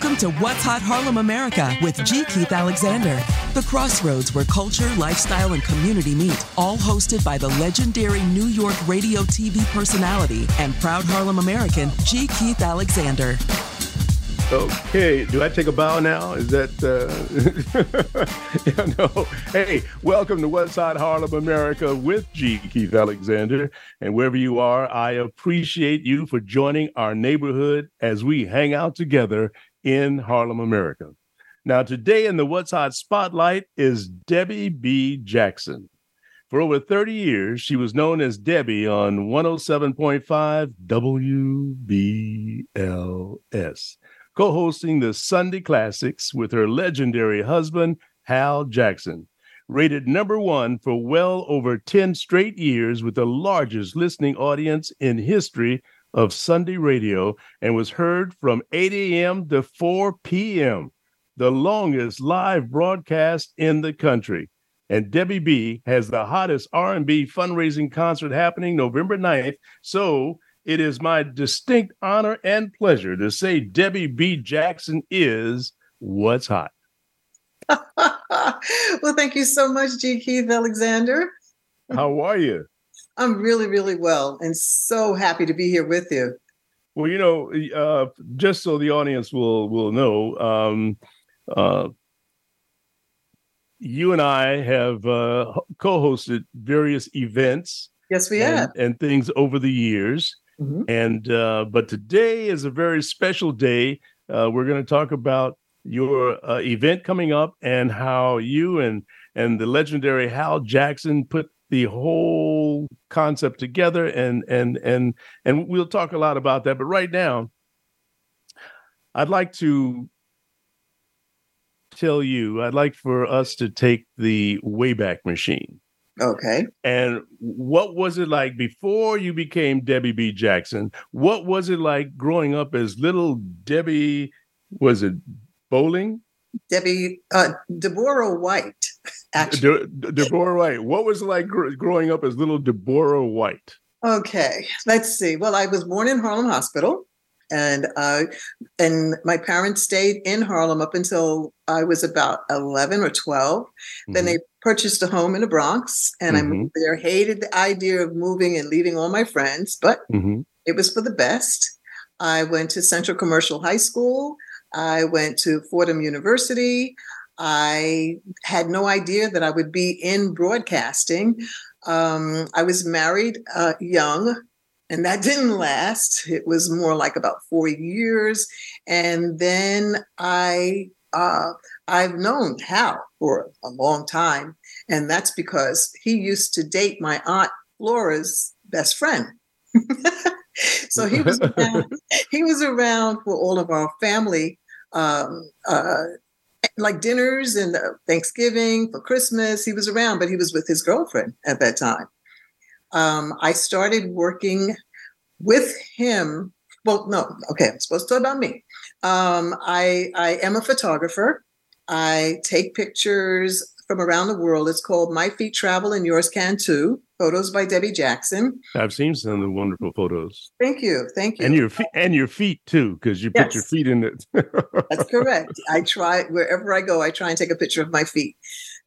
Welcome to What's Hot Harlem America with G. Keith Alexander. The crossroads where culture, lifestyle, and community meet, all hosted by the legendary New York radio TV personality and proud Harlem American, G. Keith Alexander. Okay, do I take a bow now? Is that uh yeah, no. Hey, welcome to What's Hot Harlem America with G. Keith Alexander. And wherever you are, I appreciate you for joining our neighborhood as we hang out together in Harlem, America. Now, today in the What's Hot Spotlight is Debi B. Jackson. For over 30 years, she was known as Debi on 107.5 WBLS co hosting the Sunday Classics with her legendary husband, Hal Jackson. Rated number one for well over 10 straight years with the largest listening audience in history of Sunday radio and was heard from 8 a.m. to 4 p.m., the longest live broadcast in the country. And Debi B has the hottest R&B fundraising concert happening November 9th. So it is my distinct honor and pleasure to say Debi B. Jackson is what's hot. well, thank you so much, G. Keith Alexander. How are you? I'm really, really well and so happy to be here with you. Well, you know, uh, just so the audience will will know, um, uh, you and I have uh, co-hosted various events. Yes, we and, have, and things over the years. Mm-hmm. And uh, but today is a very special day. Uh, we're going to talk about your uh, event coming up and how you and and the legendary Hal Jackson put the whole concept together and and and and we'll talk a lot about that but right now I'd like to tell you I'd like for us to take the Wayback Machine Okay. And what was it like before you became Debi B. Jackson? What was it like growing up as little Debbie? Was it bowling? Debbie uh, Deborah White. Actually, De- Deborah White. What was it like gr- growing up as little Deborah White? Okay, let's see. Well, I was born in Harlem Hospital, and uh, and my parents stayed in Harlem up until I was about eleven or 12 mm-hmm. Then they purchased a home in the Bronx, and mm-hmm. I moved there. Hated the idea of moving and leaving all my friends, but mm-hmm. it was for the best. I went to Central Commercial High School. I went to Fordham University. I had no idea that I would be in broadcasting. Um, I was married uh, young, and that didn't last. It was more like about four years, and then I uh, I've known Hal for a long time, and that's because he used to date my aunt Flora's best friend. so he was around, he was around for all of our family, um, uh, like dinners and uh, Thanksgiving for Christmas. He was around, but he was with his girlfriend at that time. Um, I started working with him. Well, no, okay, I'm supposed to talk about me. Um, I I am a photographer. I take pictures from around the world. It's called My Feet Travel and Yours Can Too. Photos by Debi Jackson. I've seen some of the wonderful photos. Thank you, thank you. And your feet, and your feet too, because you yes. put your feet in it. That's correct. I try wherever I go. I try and take a picture of my feet,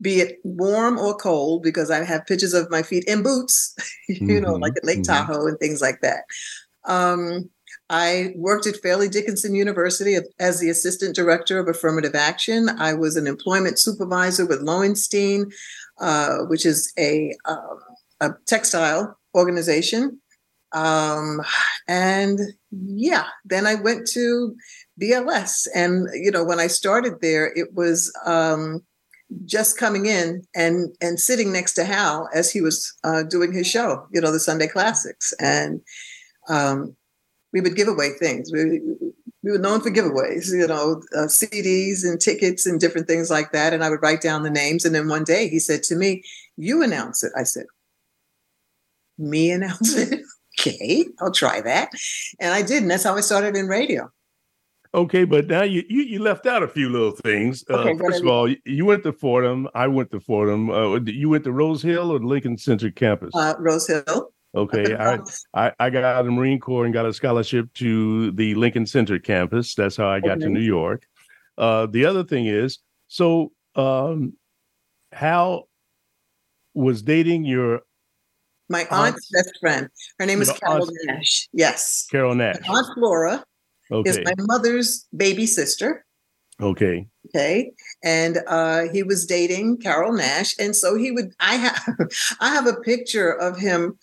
be it warm or cold, because I have pictures of my feet in boots. you mm-hmm. know, like at Lake mm-hmm. Tahoe and things like that. Um, I worked at Fairleigh Dickinson University as the assistant director of affirmative action. I was an employment supervisor with Lowenstein, uh, which is a, um, a textile organization. Um, and yeah, then I went to BLS. And, you know, when I started there, it was um, just coming in and, and sitting next to Hal as he was uh, doing his show, you know, the Sunday Classics. And um, we would give away things. We, we were known for giveaways, you know, uh, CDs and tickets and different things like that. And I would write down the names. And then one day he said to me, You announce it. I said, Me announce it? okay, I'll try that. And I did. And that's how I started in radio. Okay, but now you you, you left out a few little things. Uh, okay, uh, first of all, you went to Fordham. I went to Fordham. Uh, you went to Rose Hill or Lincoln Center campus? Uh, Rose Hill. Okay, I, I I got out of the Marine Corps and got a scholarship to the Lincoln Center campus. That's how I got okay. to New York. Uh, the other thing is, so um, Hal was dating your my aunt's best friend. Her name is Carol aunt, Nash. Yes, Carol Nash. My aunt Flora okay. is my mother's baby sister. Okay. Okay. And uh, he was dating Carol Nash. And so he would, I have, I have a picture of him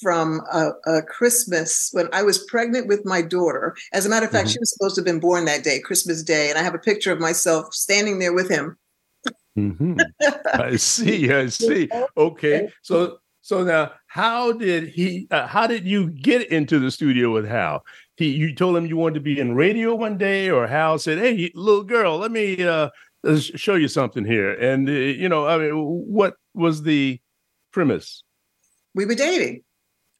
from a, a, Christmas when I was pregnant with my daughter. As a matter of fact, mm-hmm. she was supposed to have been born that day, Christmas Day. And I have a picture of myself standing there with him. mm-hmm. I see. I see. Okay. So, so now, how did he? Uh, how did you get into the studio with Hal? He, you told him you wanted to be in radio one day, or Hal said, "Hey, little girl, let me uh, show you something here." And uh, you know, I mean, what was the premise? We were dating.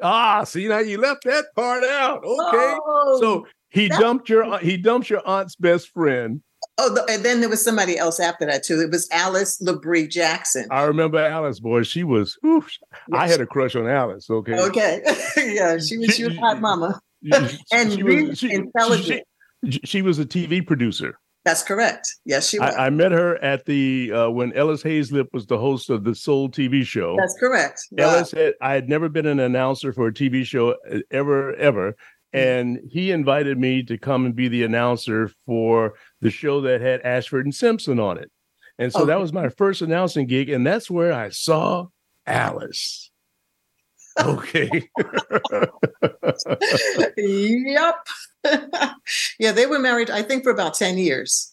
Ah, see now you left that part out. Okay, oh, so he dumped your he dumped your aunt's best friend. Oh, the, and then there was somebody else after that too. It was Alice Labrie Jackson. I remember Alice, boy. She was. Whew, yes. I had a crush on Alice. Okay. Okay. yeah, she was. She was hot mama. and she really was, she, intelligent. She, she, was a TV producer. That's correct. Yes, she was. I, I met her at the uh, when Ellis Haizlip was the host of the Soul TV show. That's correct. Ellis, had, I had never been an announcer for a TV show uh, ever, ever. Mm-hmm. and he invited me to come and be the announcer for the show that had Ashford and Simpson on it. And so okay. that was my first announcing gig, and that's where I saw Alice. Okay. yep. yeah, they were married, I think, for about 10 years.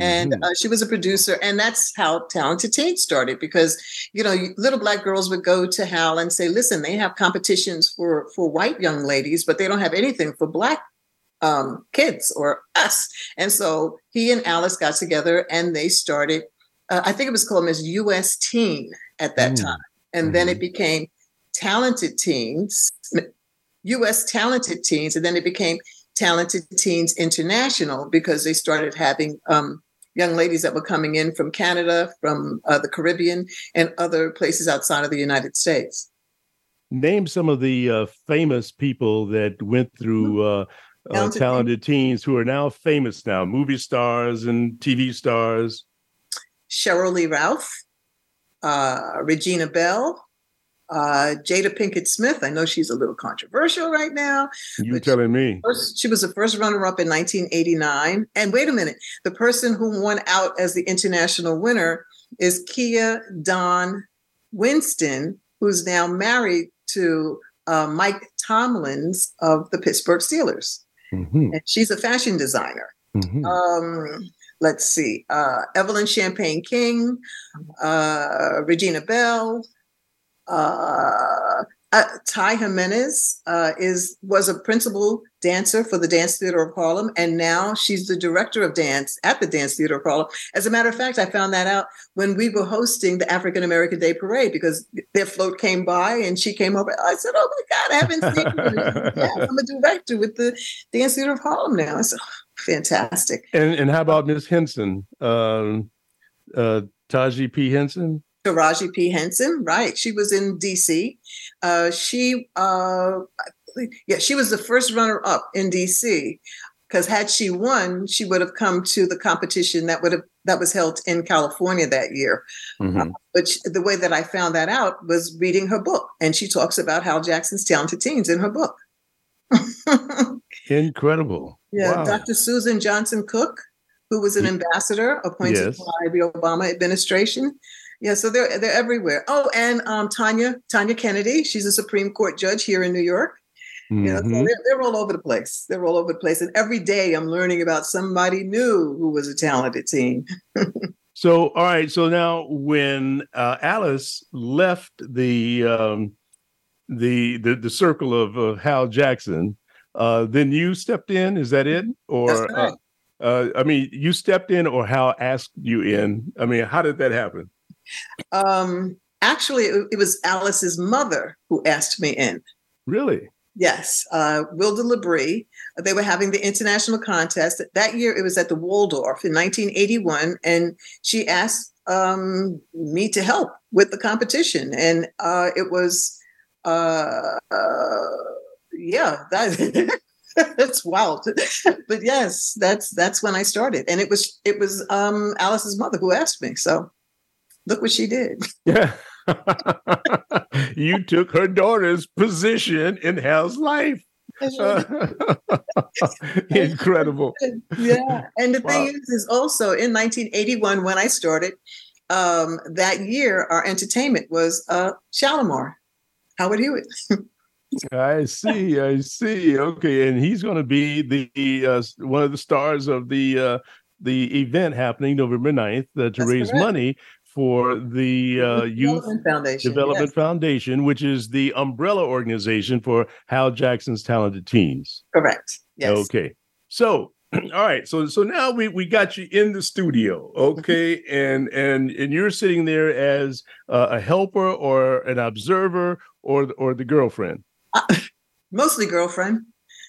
And mm-hmm. uh, she was a producer, and that's how Talented Teen started. Because you know, little black girls would go to Hal and say, "Listen, they have competitions for for white young ladies, but they don't have anything for black um, kids or us." And so he and Alice got together, and they started. Uh, I think it was called Miss U.S. Teen at that mm-hmm. time, and mm-hmm. then it became Talented Teens, U.S. Talented Teens, and then it became Talented Teens International because they started having um, young ladies that were coming in from Canada, from uh, the Caribbean, and other places outside of the United States. Name some of the uh, famous people that went through mm-hmm. uh, talented, talented teens who are now famous now, movie stars and TV stars. Sheryl Lee Ralph, uh, Regina Belle, uh, Jada Pinkett Smith, I know she's a little controversial right now. You telling me? First, she was the first runner-up in 1989. And wait a minute, the person who won out as the international winner is Kia Don Winston, who's now married to uh, Mike Tomlins of the Pittsburgh Steelers. Mm-hmm. And she's a fashion designer. Mm-hmm. Um, let's see, uh, Evelyn Champagne King, uh, Regina Belle, uh, uh, Ty Jimenez uh, is was a principal dancer for the Dance Theater of Harlem, and now she's the director of dance at the Dance Theater of Harlem. As a matter of fact, I found that out when we were hosting the African American Day Parade because their float came by and she came over. I said, "Oh my God, I haven't seen you." yeah, I'm a director with the Dance Theater of Harlem now. I said, oh, "Fantastic." And and how about Miss Henson, um, uh, Taji P. Henson? Taraji P. Henson, right? She was in DC. Uh, she, uh, yeah, she was the first runner up in DC. Because had she won, she would have come to the competition that would have that was held in California that year. Mm-hmm. Uh, but she, the way that I found that out was reading her book, and she talks about Hal Jackson's talented teens in her book. Incredible! Yeah, wow. Dr. Suzan Johnson Cook, who was an ambassador appointed yes. by the Obama administration. Yeah, so they're they're everywhere. Oh, and um, Tanya Tanya Kennedy, she's a Supreme Court judge here in New York. Mm-hmm. You know, so they're, they're all over the place. They're all over the place, and every day I'm learning about somebody new who was a talented teen. so, all right. So now, when uh, Alice left the um, the, the the circle of uh, Hal Jackson, uh, then you stepped in. Is that it? Or uh, uh, I mean, you stepped in, or Hal asked you in? I mean, how did that happen? Um, actually, it, it, was Alice's mother who asked me in. Really? Yes. Uh, Wilda Labrie. They were having the international contest. That year, it was at the Waldorf in 1981. And she asked um, me to help with the competition. And uh, it was uh, uh yeah, that that's wild. but yes, that's that's when I started. And it was it was um Alice's mother who asked me. So look what she did. Yeah. you took her daughter's position in Hal's life. Incredible. Yeah. And the wow. thing is, is also in 1981, when I started, um, that year, our entertainment was uh, Shalimar, Howard Hewett. I see. I see. Okay, and he's going to be the uh, one of the stars of the uh, the event happening November 9th uh, to raise correct. money for the uh, Youth Development Foundation, Development yes. Foundation, which is the umbrella organization for Hal Jackson's talented teens. Correct. Yes. Okay. So, all right. So, so now we we got you in the studio, okay, and and and you're sitting there as uh, a helper or an observer or or the girlfriend. Uh, mostly girlfriend.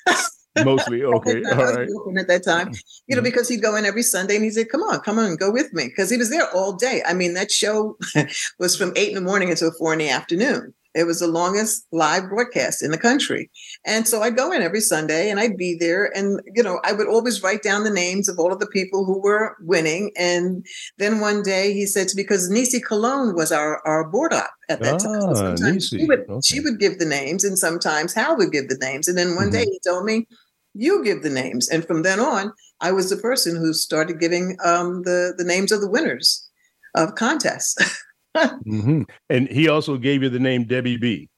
Mostly, okay, all right. At that time, you know, mm-hmm. because he'd go in every Sunday and he said, "Come on, come on, go with me," because he was there all day. I mean, that show was from eight in the morning until four in the afternoon. It was the longest live broadcast in the country. And so I'd go in every Sunday and I'd be there. And, you know, I would always write down the names of all of the people who were winning. And then one day he said to me, because Nisi Cologne was our, our board op at that ah, time. So sometimes she would, okay. she would give the names and sometimes Hal would give the names. And then one mm-hmm. day he told me, you give the names. And from then on, I was the person who started giving um, the, the names of the winners of contests. mm-hmm. And he also gave you the name Debi B.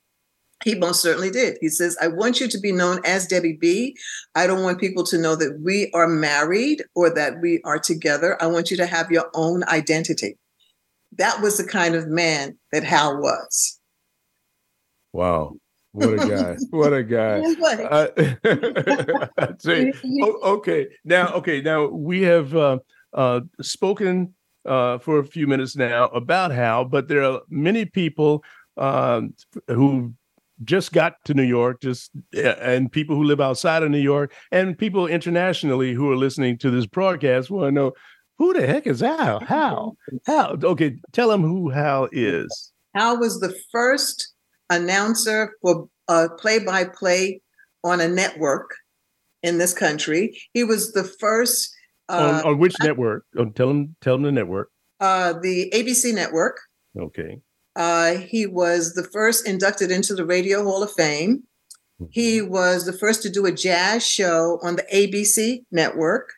He most certainly did. He says, I want you to be known as Debi B. I don't want people to know that we are married or that we are together. I want you to have your own identity. That was the kind of man that Hal was. Wow. What a guy. What a guy. Uh, say, okay. Now, okay. Now we have uh, uh, spoken uh, for a few minutes now about Hal, but there are many people um, who just got to New York, just and people who live outside of New York, and people internationally who are listening to this broadcast want to know who the heck is Hal? Hal? Hal? Okay, tell them who Hal is. Hal was the first announcer for a play-by-play on a network in this country. He was the first uh, on, on, which network? Oh, tell him. Tell him the network. Uh, the ABC network. Okay. Uh, he was the first inducted into the Radio Hall of Fame. He mm-hmm. was the first to do a jazz show on the ABC network.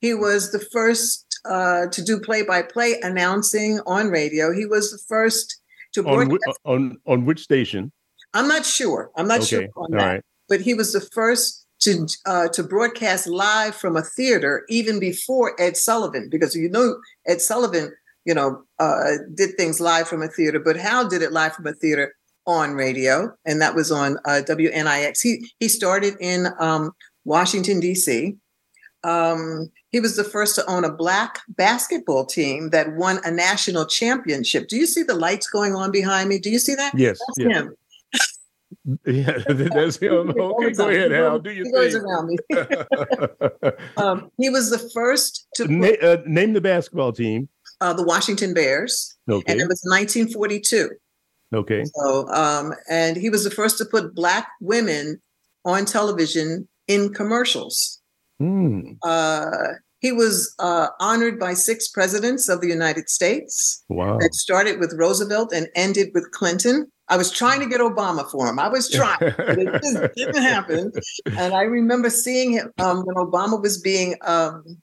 He was the first uh, to do play-by-play announcing on radio. He was the first to broadcast. On, on, on which station? I'm not sure. I'm not okay. sure on All that. Right. But he was the first to uh, to broadcast live from a theater even before Ed Sullivan, because you know Ed Sullivan, you know, uh, did things live from a theater, but Hal did it live from a theater on radio, and that was on uh, WNIX. He he started in um, Washington D.C. Um, he was the first to own a black basketball team that won a national championship. Do you see the lights going on behind me? Do you see that? Yes. That's yes. him. Yeah, that's him. Okay, go ahead, Hal. Do your he goes around me. um, he was the first to Na- uh, name the basketball team. Uh, the Washington Bears. Okay, and it was 1942. Okay. So, um, and he was the first to put black women on television in commercials. Hmm. Uh, he was uh, honored by six presidents of the United States. Wow. It started with Roosevelt and ended with Clinton. I was trying to get Obama for him. I was trying, but it just didn't happen. And I remember seeing him um, when Obama was being um,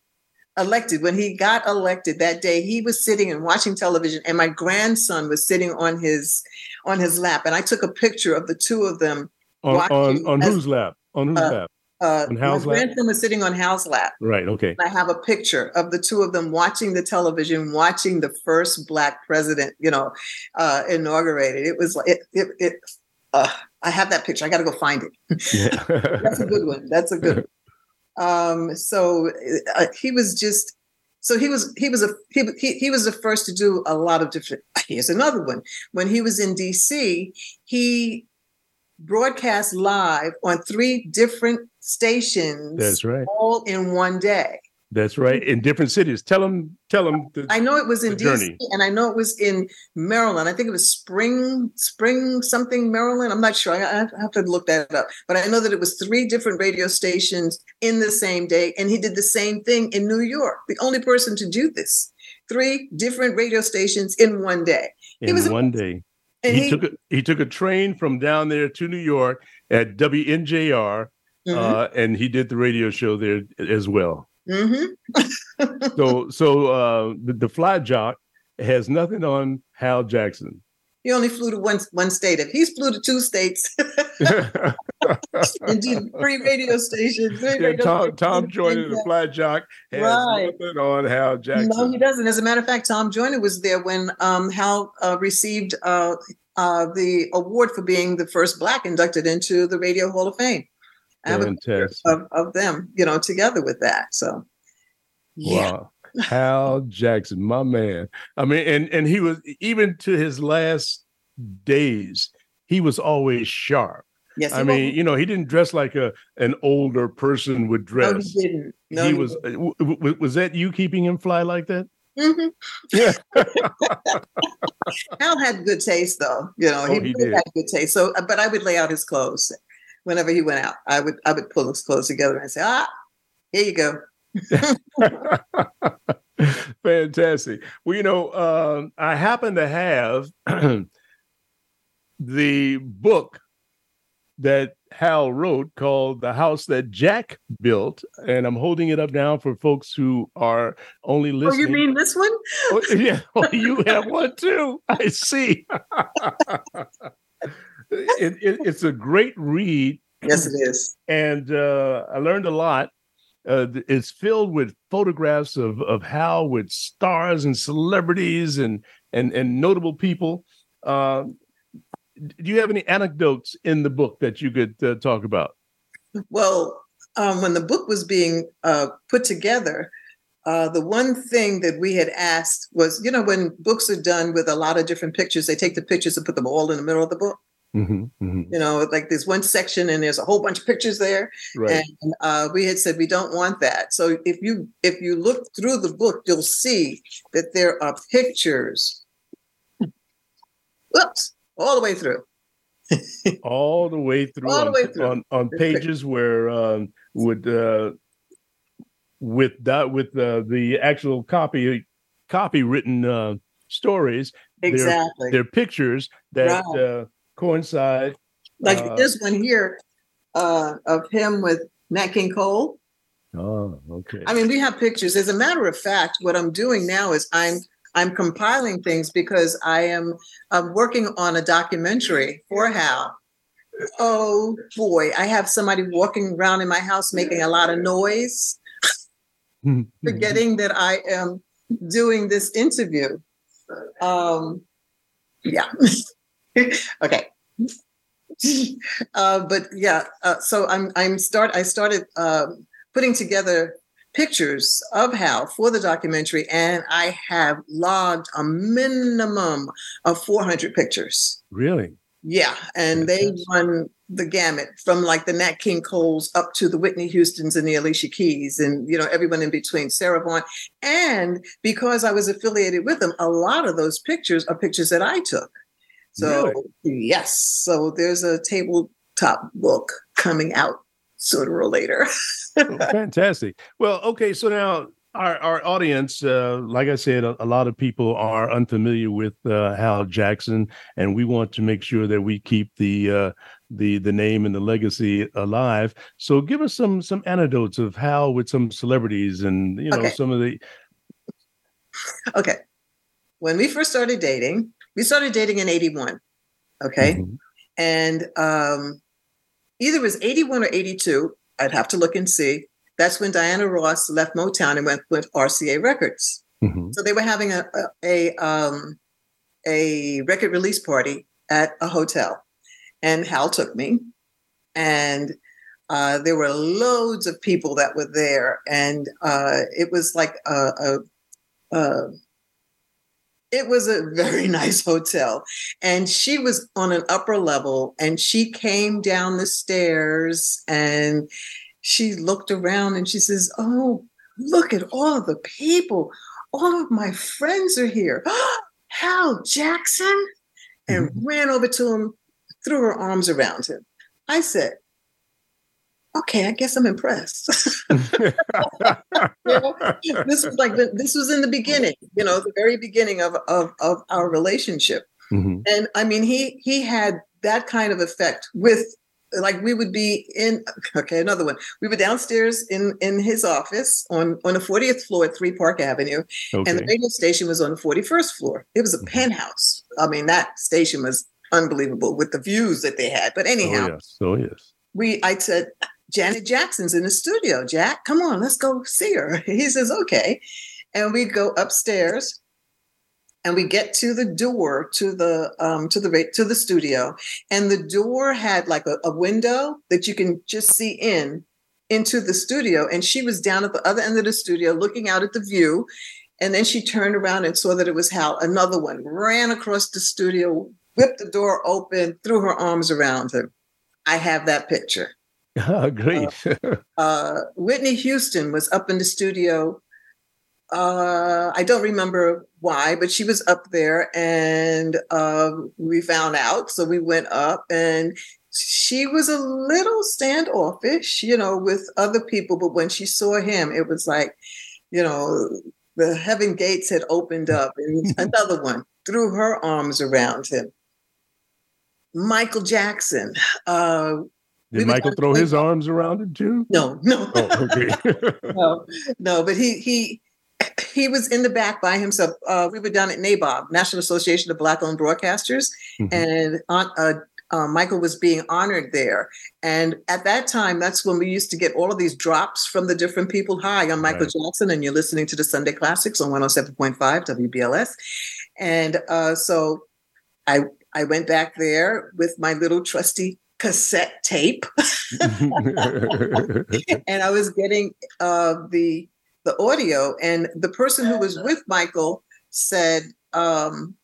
elected. When he got elected that day, he was sitting and watching television, and my grandson was sitting on his on his lap. And I took a picture of the two of them. On, on, on whose lap? On whose uh, lap? Uh, on Hal's my lap? grandson was sitting on Hal's lap. Right. Okay. I have a picture of the two of them watching the television, watching the first black president, you know, uh, inaugurated. It was like it. it, it uh, I have that picture. I got to go find it. Yeah. That's a good one. That's a good. One. Um, so uh, he was just. So he was he was a he, he he was the first to do a lot of different. Here's another one. When he was in D.C., he broadcast live on three different stations. That's right. All in one day. That's right. In different cities. Tell them. Tell them. The, I know it was in DC, and I know it was in Maryland. I think it was Spring, Spring something Maryland. I'm not sure. I I have to look that up. But I know that it was three different radio stations in the same day, and he did the same thing in New York. The only person to do this. Three different radio stations in one day. in was- one day. And He, took a he took a train from down there to New York at WNJR, Mhm, uh, and he did the radio show there as well. mhm. So so uh, the, the fly jock has nothing on Hal Jackson. He only flew to one one state. If he's flew to two states and did three radio stations, three Yeah, radio Tom, stations Tom Joyner, the fly jock, has Right. nothing on Hal Jackson. No, he doesn't. As a matter of fact, Tom Joyner was there when um, Hal uh, received uh, uh, the award for being the first Black inducted into the Radio Hall of Fame. I have a of, of them, you know, together with that. So, yeah, Wow. Hal Jackson, my man. I mean, and and he was even to his last days, he was always sharp. yes. I mean, was- you know, he didn't dress like a an older person would no, dress. he didn't. No, he he was. w- w- was that you keeping him fly like that? Mhm. Yeah. Hal had good taste, though. You know, Oh, he, he really did. had good taste. So, uh, but I would lay out his clothes whenever he went out. I would, I would pull his clothes together and say, "Ah, here you go." Fantastic. Well, you know, um, I happen to have the book that Hal wrote called The House That Jack Built. And I'm holding it up now for folks who are only Oh, listening. you mean this one? Oh, yeah, oh, you have one too. I see. it, it, it's a great read Yes, it is. and uh, I learned a lot. Uh, filled with photographs of of Hal with stars and celebrities and and and notable people. Uh, do you have any anecdotes in the book that you could uh, talk about? Well, um, when the book was being uh, put together, uh, the one thing that we had asked was, you know, when books are done with a lot of different pictures, they take the pictures and put them all in the middle of the book. Mhm, mhm. You know, like there's one section and there's a whole bunch of pictures there. Right. And uh, we had said we don't want that. So if you if you look through the book, you'll see that there are pictures. Oops, all the way through. all the way through, All the on, way through. on on pages where um, would uh, with that with uh, the actual copy copy written uh, stories They're- Exactly. they're pictures that Right. Coincide like uh, this one here uh, of him with Nat King Cole. oh okay I mean, we have pictures. As a matter of fact, what I'm doing now is I'm I'm compiling things because I am I'm working on a documentary for Hal. Oh boy, I have somebody walking around in my house making a lot of noise, forgetting that I am doing this interview. Um, yeah. okay. Uh, but yeah, uh, so I'm I'm start I started um, putting together pictures of Hal for the documentary, and I have logged a minimum of 400 pictures. really Yeah, and they run the gamut from like the Nat King Coles up to the Whitney Houstons and the Alicia Keys, and you know everyone in between, Sarah Vaughan. And because I was affiliated with them, a lot of those pictures are pictures that I took. So yes, so there's a tabletop book coming out sooner or later. Oh, fantastic. Well okay so now our, our audience uh, like i said a, a lot of people are unfamiliar with uh, hal jackson and we want to make sure that we keep the uh, the the name and the legacy alive. So give us some some anecdotes of hal with some celebrities and you know Okay. some of the okay, when we first started dating, we started dating in '81. Okay. Mhm. and um, either it was 81 or 82 i'd have to look and see that's when diana ross left motown and went with rca records Mhm. so they were having a, a, a, um, a record release party at a hotel and hal took me and uh, there were loads of people that were there and uh, it was like a, a, a it was a very nice hotel and she was on an upper level and she came down the stairs and she looked around and she says oh look at all the people. All of my friends are here. Hal Jackson. And mm-hmm. ran over to him, threw her arms around him. I said, okay, I guess I'm impressed. you know, this was like the, this was in the beginning, you know, the very beginning of of, of our relationship. Mm-hmm. And I mean, he he had that kind of effect with like we would be in okay another one we were downstairs in in his office on on the 40th floor at 3 park avenue okay. and the radio station was on the 41st floor it was a mm-hmm. penthouse i mean that station was unbelievable with the views that they had but anyhow oh yes, oh, yes. we i said janet jackson's in the studio jack come on let's go see her he says okay and we go upstairs and we get to the door to the um, to the to the studio, and the door had like a, a window that you can just see in into the studio. And she was down at the other end of the studio looking out at the view. And then she turned around and saw that it was Hal. Another one ran across the studio, whipped the door open, threw her arms around him. I have that picture. Oh, great. uh, uh, Whitney Houston was up in the studio uh, I don't remember why, but she was up there and uh, we found out. So we went up and she was a little standoffish, you know, with other people. But when she saw him, it was like, you know, the heaven gates had opened up. And another one threw her arms around him. Michael Jackson. Uh, did Michael throw his arms around him too? No, no. Oh, okay. no, no, but he he he was in the back by himself. Uh, we were down at NABOB, National Association of Black Owned Broadcasters, mm-hmm. and uh, uh, Michael was being honored there. And at that time, that's when we used to get all of these drops from the different people. Hi, I'm Michael right. Jackson, and you're listening to the Sunday Classics on 107.5 WBLS. And uh, so I I went back there with my little trusty cassette tape, and I was getting uh, the the audio, and the person who was with Michael said um,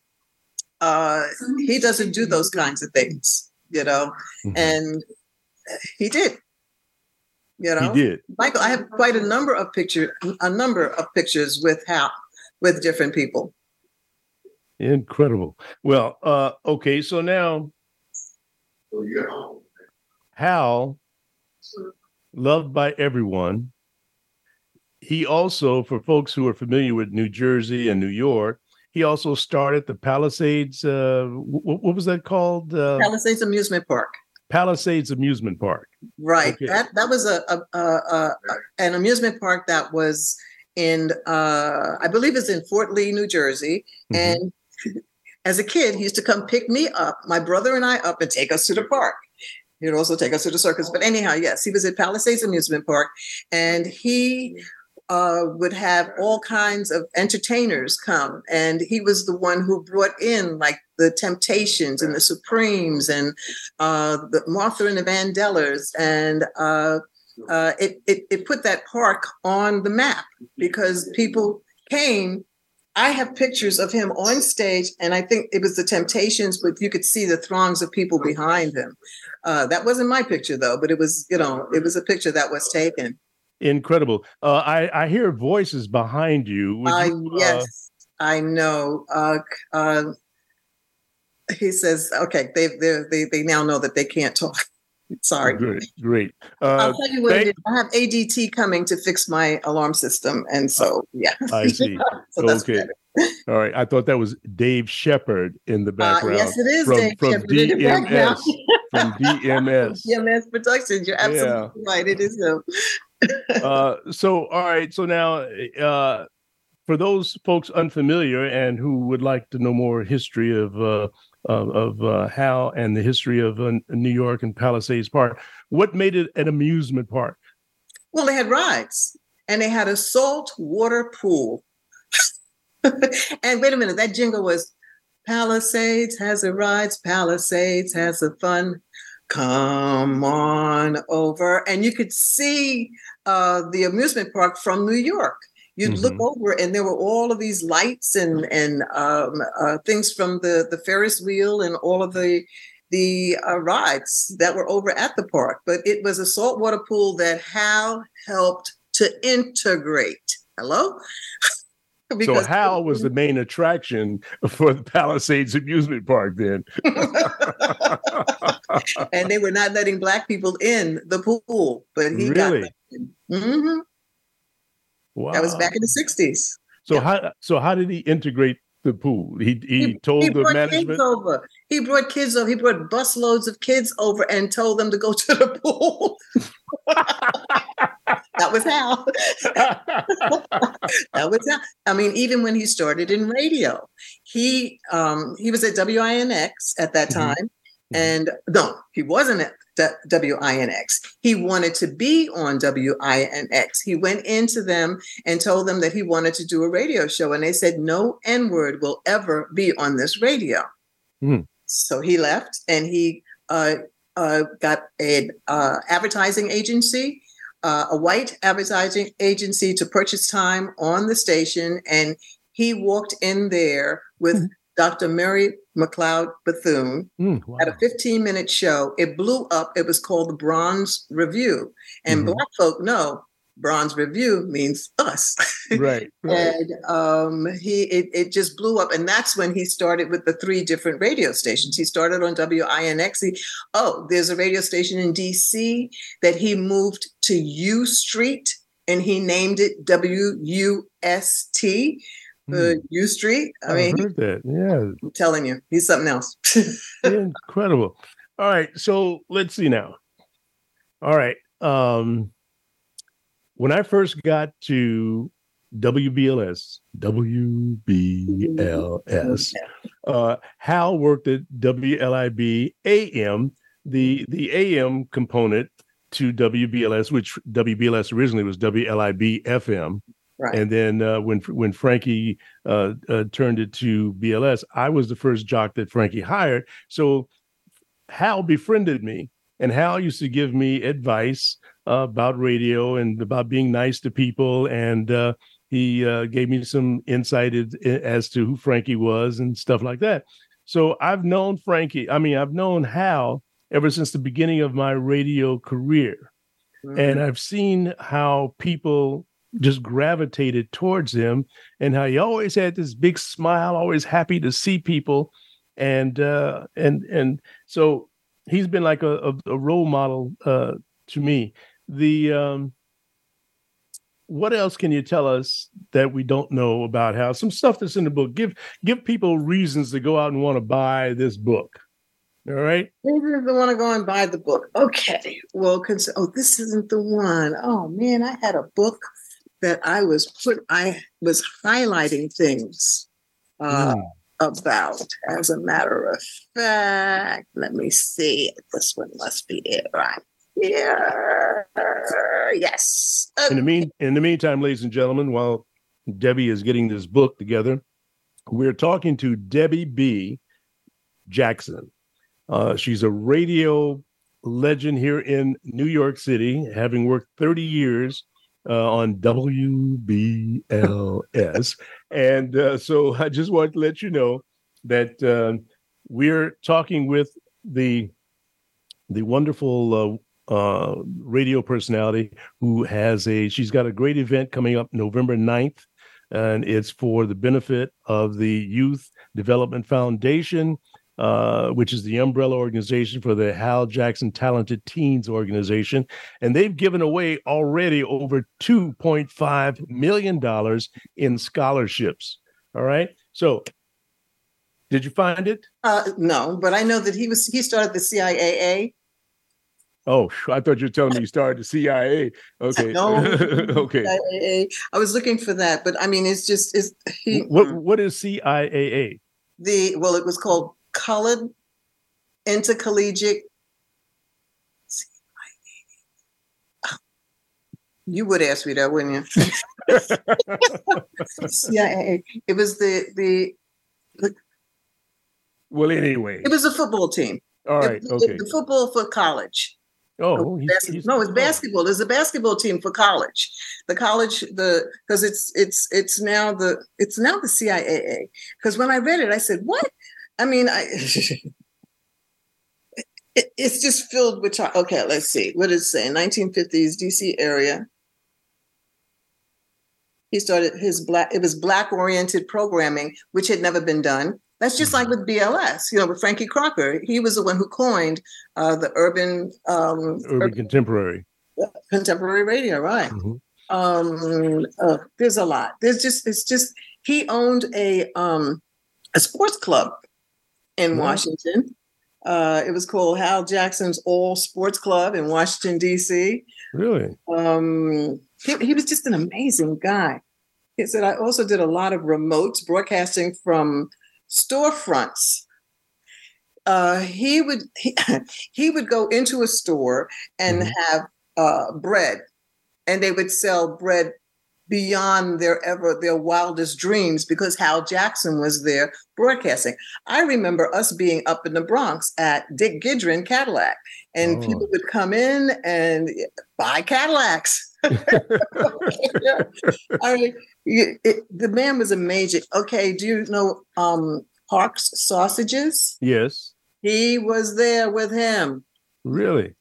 uh, he doesn't do those kinds of things, you know, mm-hmm. and he did. You know, he did. Michael, I have quite a number of pictures, a number of pictures with Hal, with different people. Incredible. Well, uh, okay, so now Hal, loved by everyone, he also, for folks who are familiar with New Jersey and New York, he also started the Palisades. Uh, what, what was that called? Uh, Palisades Amusement Park. Palisades Amusement Park. Right. Okay. That that was a, a, a, an amusement park that was in uh, I believe it's in Fort Lee, New Jersey, mm-hmm. and as a kid, he used to come pick me up, my brother and I up, and take us to the park. He'd also take us to the circus. But anyhow, yes, he was at Palisades Amusement Park, and he uh, would have all kinds of entertainers come. And he was the one who brought in like the Temptations and the Supremes and uh, the Martha and the Vandellas. And uh, uh, it, it, it put that park on the map because people came. I have pictures of him on stage, and I think it was the Temptations, but you could see the throngs of people behind him. Uh, that wasn't my picture, though, but it was, you know, it was a picture that was taken incredible. Uh, I I hear voices behind you. Uh, you yes, I know. Uh, uh, he says, "Okay, they they they now know that they can't talk." Sorry. Great, great. Uh, I'll tell you what thank- I have ADT coming to fix my alarm system, and so yeah. I see. so that's okay. All right. I thought that was Dave Shepard in the background. Uh, yes, it is from, Dave from Shepard DMS. from DMS. DMS Productions. You're absolutely yeah. right. It is him uh, so, all right. So now, uh, for those folks unfamiliar and who would like to know more history of uh, of, uh, Hal and the history of uh, New York and Palisades Park, what made it an amusement park? Well, they had rides and they had a salt water pool. and wait a minute, that jingle was Palisades has a rides, Palisades has a fun come on over. And you could see uh, the amusement park from New York. You'd mm-hmm. look over, and there were all of these lights and and um, uh, things from the the Ferris wheel and all of the the uh, rides that were over at the park. But it was a saltwater pool that Hal helped to integrate. Hello? so Hal was the main attraction for the Palisades amusement park then. and they were not letting black people in the pool, but he really? got mm-hmm. Wow. That was back in the 60s. So yeah. how so how did he integrate the pool? He he, he told he the management kids over. He brought kids over. He brought busloads of kids over and told them to go to the pool. that was how. that was how. I mean, even when he started in radio, he um, he was at WINX at that mm-hmm. time, mm-hmm. and no, he wasn't at WINX. He wanted to be on WINX. He went into them and told them that he wanted to do a radio show, and they said no N word will ever be on this radio. Mm. So he left, and he uh, uh, got an uh, advertising agency, uh, a white advertising agency to purchase time on the station. And he walked in there with mm-hmm. Dr. Mary McLeod Bethune mm, wow. at a 15 minute show. It blew up. It was called the Bronze Review. And mm-hmm. Black folk know Bronze Review means us. Right. right. and um, he it, it just blew up. And that's when he started with the three different radio stations. He started on WINX. He, oh, there's a radio station in DC that he moved to U Street and he named it WUST. Uh, hmm. U Street. I, I mean, heard that. Yeah, I'm telling you, he's something else. Incredible. All right, so let's see now. All right, um, when I first got to WBLS, WBLS, uh, Hal worked at WLIB AM, the the AM component to WBLS, which WBLS originally was WLIB FM. Right. And then uh, when when Frankie uh, uh, turned it to BLS, I was the first jock that Frankie hired. So Hal befriended me, and Hal used to give me advice uh, about radio and about being nice to people. And uh, he uh, gave me some insight as to who Frankie was and stuff like that. So I've known Frankie. I mean, I've known Hal ever since the beginning of my radio career. Mm-hmm. And I've seen how people just gravitated towards him and how he always had this big smile, always happy to see people. And uh and and so he's been like a, a, a role model uh to me the um, what else can you tell us that we don't know about how some stuff that's in the book give give people reasons to go out and want to buy this book all right reasons to want to go and buy the book okay well cons- oh this isn't the one. Oh man i had a book that i was put i was highlighting things uh, mm. about as a matter of fact let me see this one must be it right yeah. Yes. Okay. In the mean in the meantime, ladies and gentlemen, while Debi is getting this book together, we're talking to Debi B. Jackson. Uh, she's a radio legend here in New York City, having worked 30 years uh, on WBLS. and uh, so I just want to let you know that uh, we're talking with the the wonderful uh, uh, radio personality who has a she's got a great event coming up November 9th and it's for the benefit of the Youth Development Foundation uh, which is the umbrella organization for the Hal Jackson Talented Teens organization and they've given away already over 2.5 million dollars in scholarships all right so did you find it? Uh, no, but I know that he was he started the CIAA Oh, I thought you were telling me you started the CIA. Okay. No. okay. I was looking for that, but I mean, it's just is he. What What is CIAA? The well, it was called Colored Intercollegiate. You would ask me that, wouldn't you? CIAA. It was the the. the well, anyway, it was a football team. All right. It, okay. The football for college. Oh, he's, he's, no, it's basketball. There's a basketball team for college. The college, the because it's it's it's now the it's now the CIAA. Because when I read it, I said, "What?" I mean, I it, it's just filled with. Okay, let's see. What does it say? 1950s DC area. he started his black it was black oriented programming which had never been done that's just like with bls you know with frankie crocker he was the one who coined uh, the urban um, urban, urban contemporary contemporary radio right mm-hmm. um, uh, there's a lot there's just it's just he owned a um, a sports club in washington uh, it was called Hal Jackson's All Sports Club in Washington, D.C. Really? Um, he, he was just an amazing guy. He said, I also did a lot of remotes broadcasting from storefronts. Uh, he would he, he would go into a store and mm-hmm. have uh, bread, and they would sell bread beyond their ever their wildest dreams because Hal Jackson was there broadcasting. I remember us being up in the Bronx at Dick Gidron Cadillac, and oh. people would come in and buy Cadillacs. I mean, it, the man was amazing. Okay, do you know um, Parks Sausages? Yes. He was there with him. Really?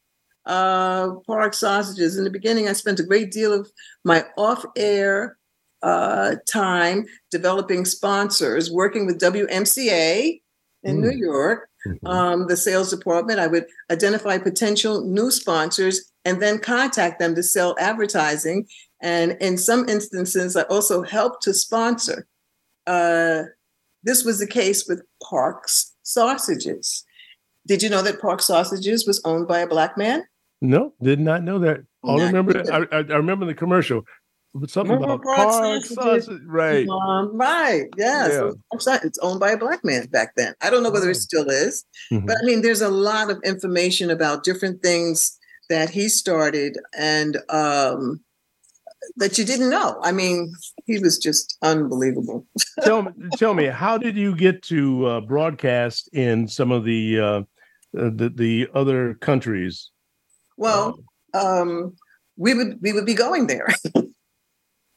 Uh, Park Sausages. In the beginning, I spent a great deal of my off air uh, time developing sponsors, working with WMCA in mm. New York, mm-hmm. um, the sales department. I would identify potential new sponsors and then contact them to sell advertising. And in some instances, I also helped to sponsor. Uh, this was the case with Parks Sausages. Did you know that Park Sausages was owned by a black man? No, did not know that. All I remember, I, I, remember the commercial. Something remember about Park sausage, right? Um, right, yes. Yeah. It's owned by a black man back then. I don't know whether it still is, mm-hmm. but I mean, there's a lot of information about different things that he started and um, that you didn't know. I mean, he was just unbelievable. tell me, tell me, how did you get to uh, broadcast in some of the uh, the the other countries? Well, um, we would we would be going there.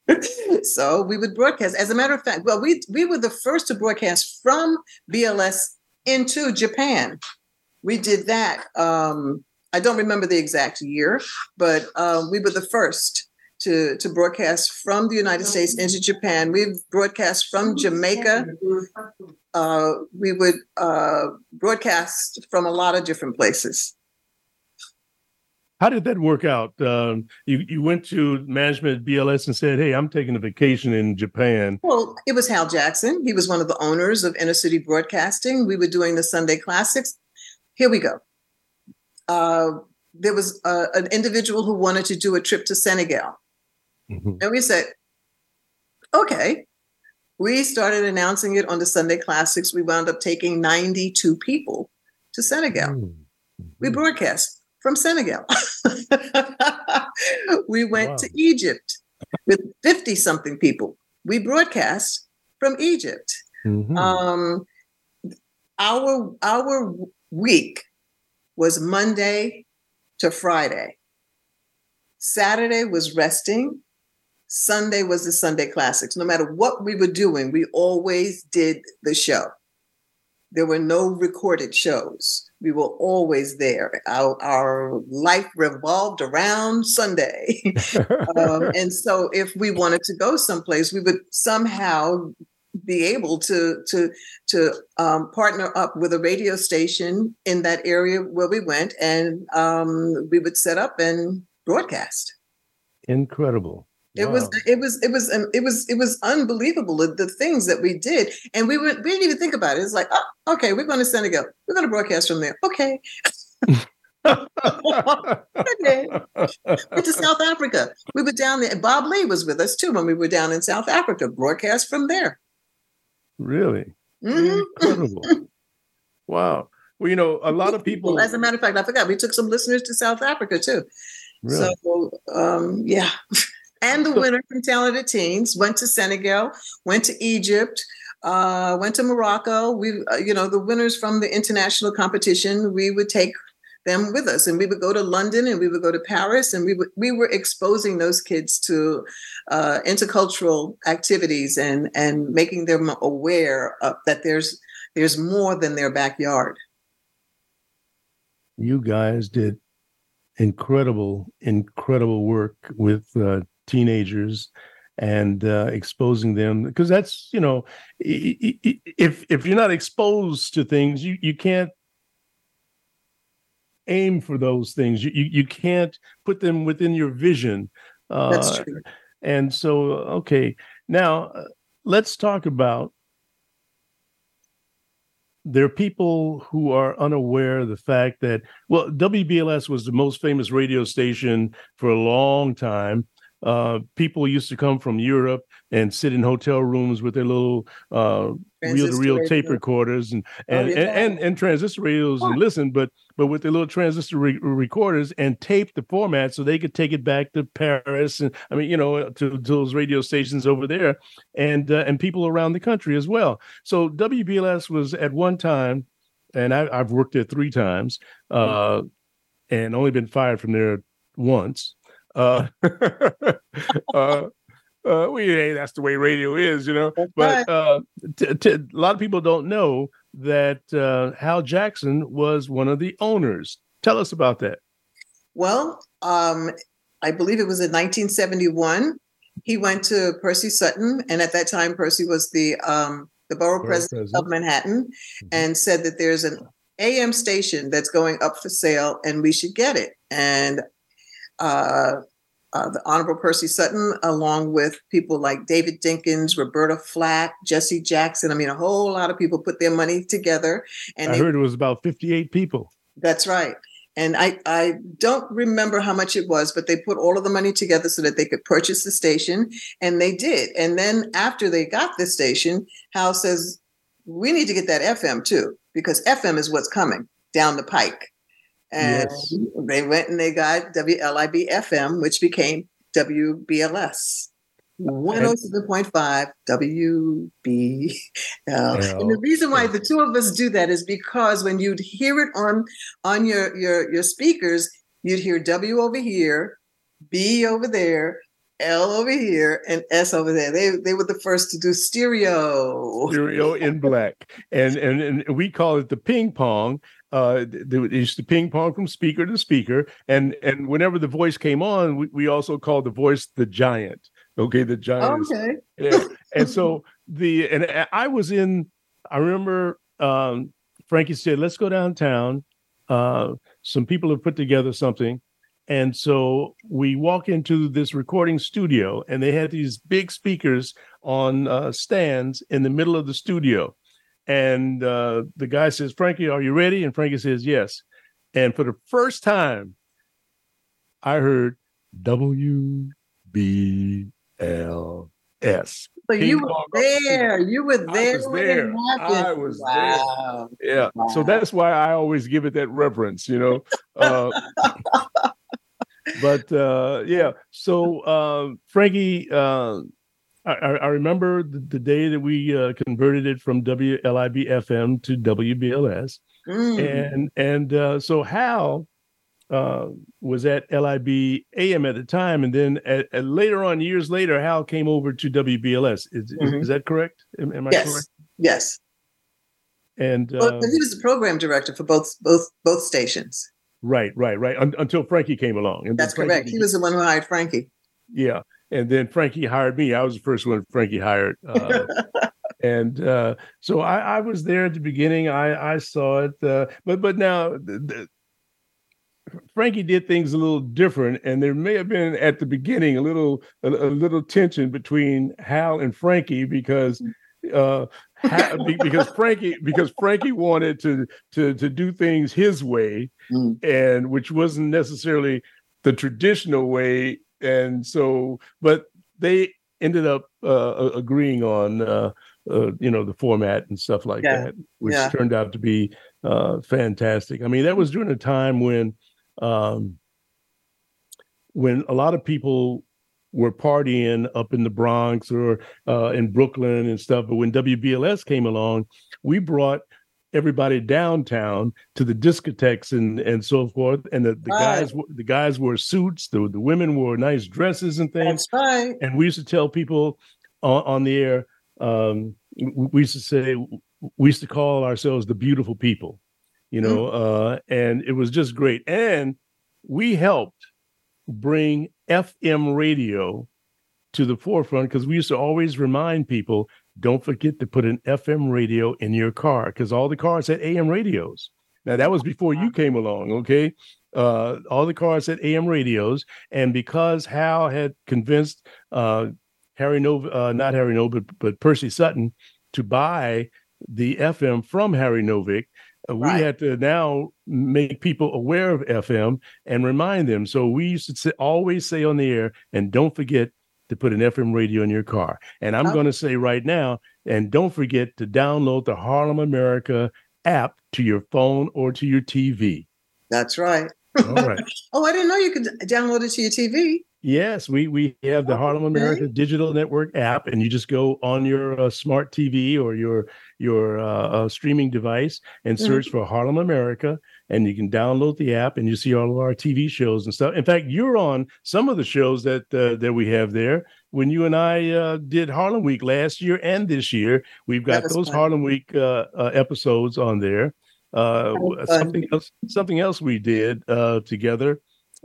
so we would broadcast. As a matter of fact, well, we we were the first to broadcast from BLS into Japan. We did that. Um, I don't remember the exact year, but uh, we were the first to to broadcast from the United States into Japan. We've broadcast from Jamaica. Uh, we would uh, broadcast from a lot of different places. How did that work out? Um, you you went to management at BLS and said, "Hey, I'm taking a vacation in Japan." Well, it was Hal Jackson. He was one of the owners of Inner City Broadcasting. We were doing the Sunday Classics. Here we go. Uh, there was uh, an individual who wanted to do a trip to Senegal, mm-hmm. and we said, "Okay." We started announcing it on the Sunday Classics. We wound up taking 92 people to Senegal. Mm-hmm. We broadcast from Senegal. we went wow. to Egypt with 50 something people. We broadcast from Egypt. Mm-hmm. Um, our, our week was Monday to Friday. Saturday was resting. Sunday was the Sunday Classics. No matter what we were doing, we always did the show. There were no recorded shows we were always there. Our, our life revolved around Sunday. um, and so if we wanted to go someplace, we would somehow be able to to to um, partner up with a radio station in that area where we went, and um, we would set up and broadcast. Incredible. It wow. was it was it was um, it was it was unbelievable the, the, things that we did, and we were we didn't even think about it. It's like, oh, okay, we're going to Senegal. We're going to broadcast from there. Okay. okay. Went to South Africa. We were down there. Bob Lee was with us too when we were down in South Africa. Broadcast from there. Really mm-hmm. incredible. wow. Well, you know, a lot of people. As a matter of fact, I forgot we took some listeners to South Africa too. Really? So, um, yeah and the winner from Talented Teens went to Senegal, went to Egypt, uh, went to Morocco. We, uh, you know, the winners from the international competition, we would take them with us, and we would go to London, and we would go to Paris, and we would, we were exposing those kids to uh, intercultural activities and and making them aware of, that there's there's more than their backyard. You guys did incredible, incredible work with uh, teenagers and uh, exposing them because that's you know if if you're not exposed to things you you can't aim for those things. You you, you can't put them within your vision uh, that's true. and so okay now uh, let's talk about there are people who are unaware of the fact that well WBLS was the most famous radio station for a long time uh, people used to come from Europe and sit in hotel rooms with their little uh, reel-to-reel tape recorders and oh, and, oh, yeah. and, and, and transistor radios and listen, but but with their little transistor re- recorders and tape the format so they could take it back to Paris and I mean you know to, to those radio stations over there and uh, and people around the country as well. So WBLS was at one time, and I, have worked there three times, uh, and only been fired from there once. Uh, uh, uh, we hey, that's the way radio is, you know. But uh, t- t- a lot of people don't know that uh, Hal Jackson was one of the owners. Tell us about that. Well, um, I believe it was in 1971. He went to Percy Sutton, and at that time, Percy was the um, the borough, borough president, president, of Manhattan, mm-hmm. and said that there's an AM station that's going up for sale, and we should get it. And uh, uh, the Honorable Percy Sutton, along with people like David Dinkins, Roberta Flack, Jesse Jackson. I mean, a whole lot of people put their money together. And I they, heard it was about 58 people. That's right. And I, I don't remember how much it was, but they put all of the money together so that they could purchase the station. And they did. And then after they got the station, Hal says, we need to get that FM too, because FM is what's coming down the pike. And yes. they went and they got WLIB FM, which became WBLS. 107.5 WBL. And the reason why the two of us do that is because when you'd hear it on on your your your speakers, you'd hear W over here, B over there, L over here, and S over there. They they were the first to do stereo. Stereo in black. And and, and we call it the ping pong uh, they, used to ping pong from speaker to speaker, and and whenever the voice came on, we, we also called the voice the giant. Okay, the giant. Okay. Yeah. and so the and I was in. I remember um, Frankie said, "Let's go downtown." Uh, some people have put together something, and so we walk into this recording studio, and they had these big speakers on uh, stands in the middle of the studio and uh, the guy says, Frankie, are you ready? And Frankie says, yes. And for the first time, I heard W B L S. So you were there. You were there. I was there. I was wow. there. Yeah. Wow. So that's why I always give it that reverence, you know. Uh, but uh, yeah. So uh, Frankie uh, I, I remember the, the, day that we uh, converted it from WLIB FM to WBLS, mm. and and uh, so Hal uh, was at LIB AM at the time, and then at, at later on, years later, Hal came over to WBLS. Is, mm-hmm. is that correct? Am, am I yes. correct? Yes. And well, he was the program director for both both both stations. Right, right, right. Un- until Frankie came along. And That's correct. He was the one who hired Frankie. Yeah and then Frankie hired me. I was the first one Frankie hired. Uh, and uh, so I, I, was there at the beginning. I, I saw it, uh, but but now the, the, Frankie did things a little different, and there may have been at the beginning a little a, a little tension between Hal and Frankie because. Uh, because Frankie because Frankie wanted to to to do things his way, mm. and which wasn't necessarily the traditional way and so, but they ended up uh, agreeing on uh, uh, you know the format and stuff like yeah. that, which yeah. turned out to be uh, fantastic. I mean, that was during a time when um, when a lot of people were partying up in the Bronx or uh, in Brooklyn and stuff. But when WBLS came along, we brought everybody downtown to the discotheques and and so forth. And the, the right. guys the guys wore suits, the, the women wore nice dresses and things. That's right. And we used to tell people on, on the air, um, we used to say we used to call ourselves the beautiful people, you know, mm-hmm. uh, and it was just great. And we helped bring FM radio to the forefront because we used to always remind people don't forget to put an FM radio in your car because all the cars had AM radios. Now that was before you came along, okay? Uh, all the cars had AM radios, and because Hal had convinced uh, Harry Nova, uh, not Harry Nova, but, but Percy Sutton, to buy the FM from Harry Novick, uh, we right. had to now make people aware of FM and remind them. So we used to always say on the air, and don't forget to put an FM radio in your car. And I'm oh. going to say right now, and don't forget to download the Harlem America app to your phone or to your TV. That's right. All right. oh, I didn't know you could download it to your TV. Yes, we we have the Harlem America Digital Network app, and you just go on your uh, smart TV or your your uh, uh, streaming device and mm-hmm. search mm-hmm. for Harlem America, and you can download the app, and you see all of our TV shows and stuff. In fact, you're on some of the shows that uh, that we have there. When you and I uh, did Harlem Week last year and this year, we've got those fun. Harlem Week uh, episodes on there. something else, something else we did together